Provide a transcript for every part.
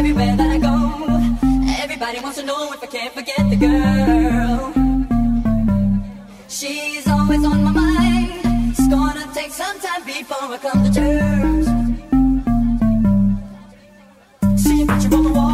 Everywhere that I go, everybody wants to know if I can't forget the girl. She's always on my mind. It's gonna take some time before I come to terms. See a picture on the wall,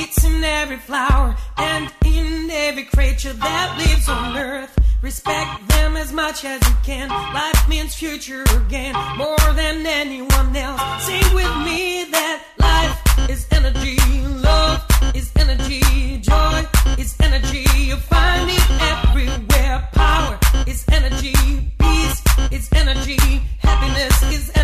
It's in every flower and in every creature that lives on earth. Respect them as much as you can. Life means future again, more than anyone else. Sing with me that life is energy, love is energy, joy is energy. You'll find it everywhere. Power is energy, peace is energy, happiness is energy.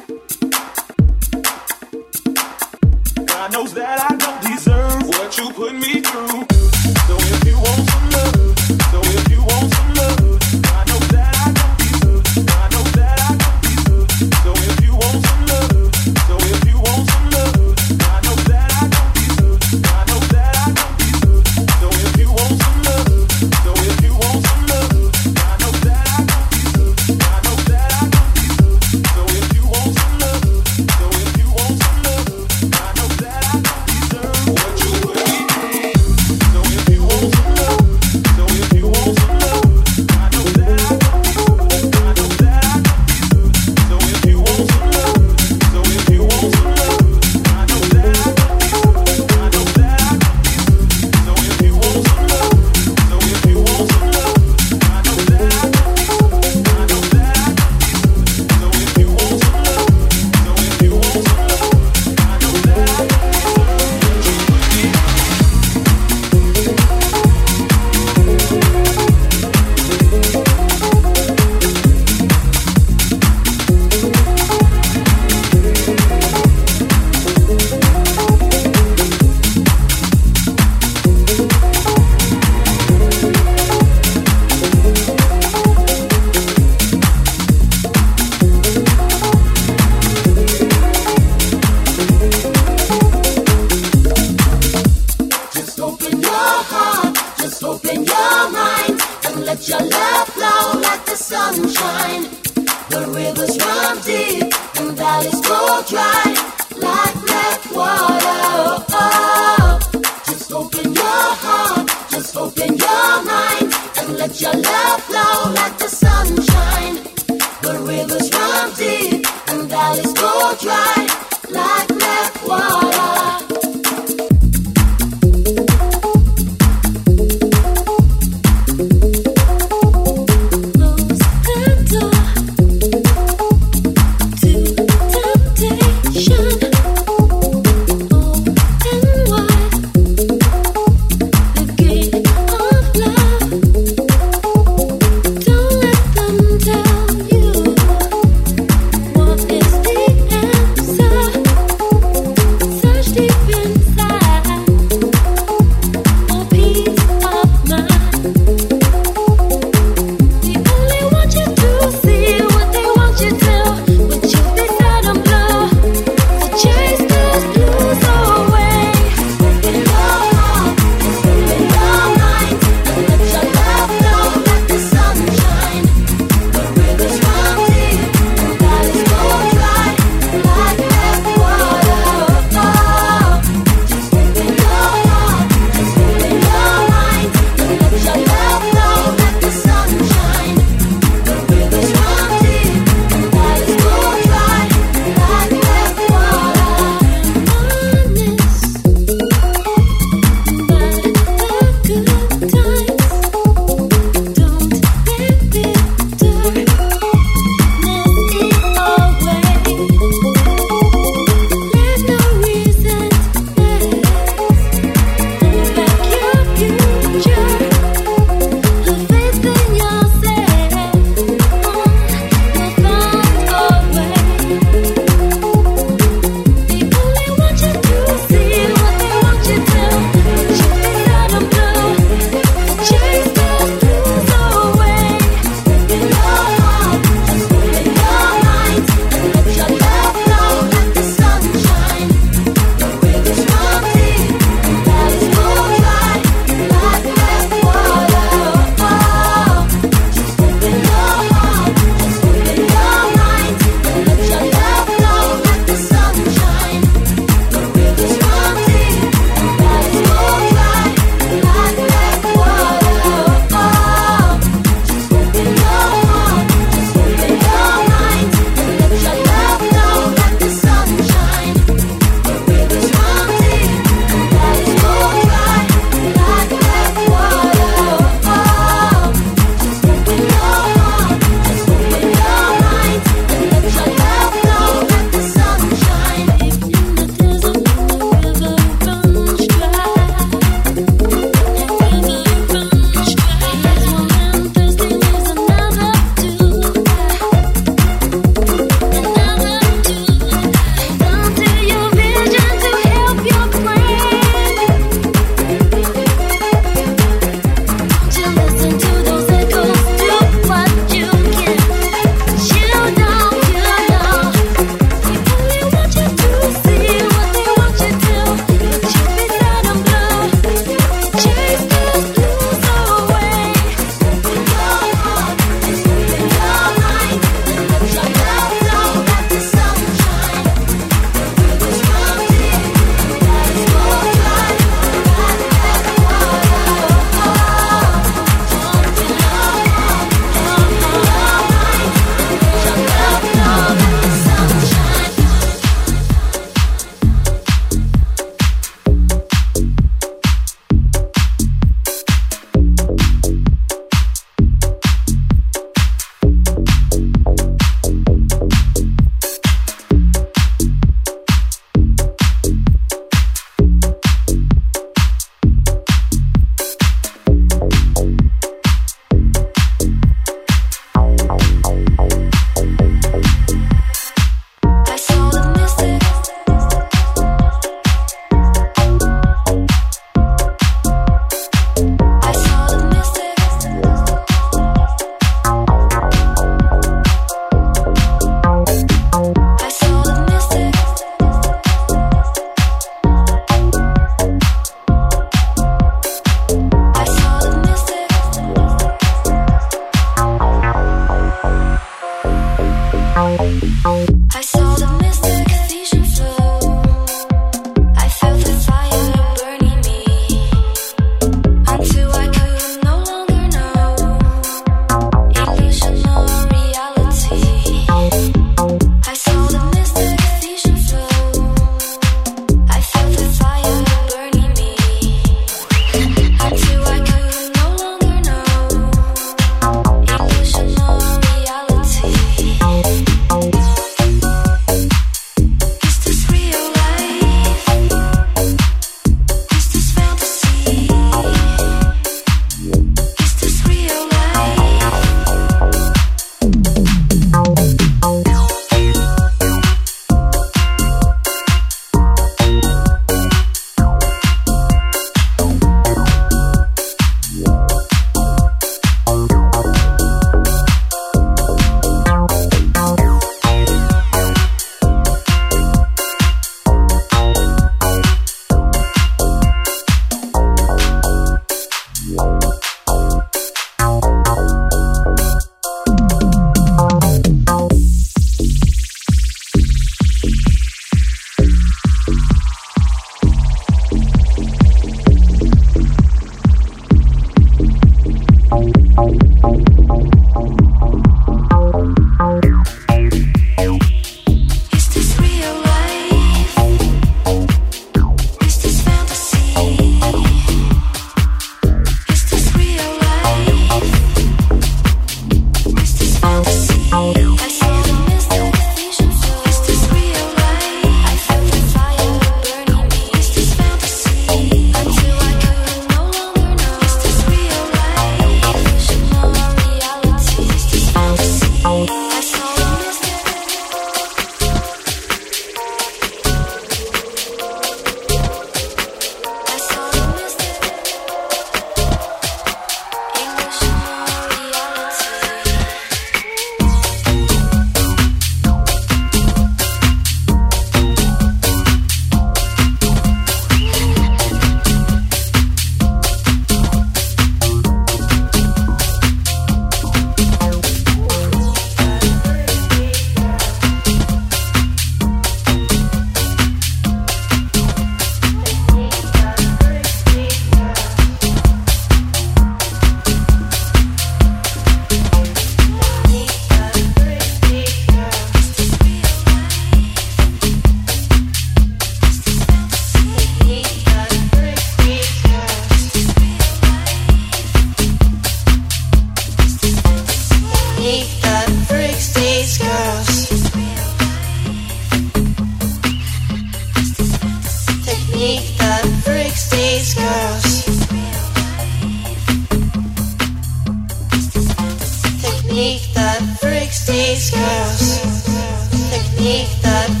nicht dazu.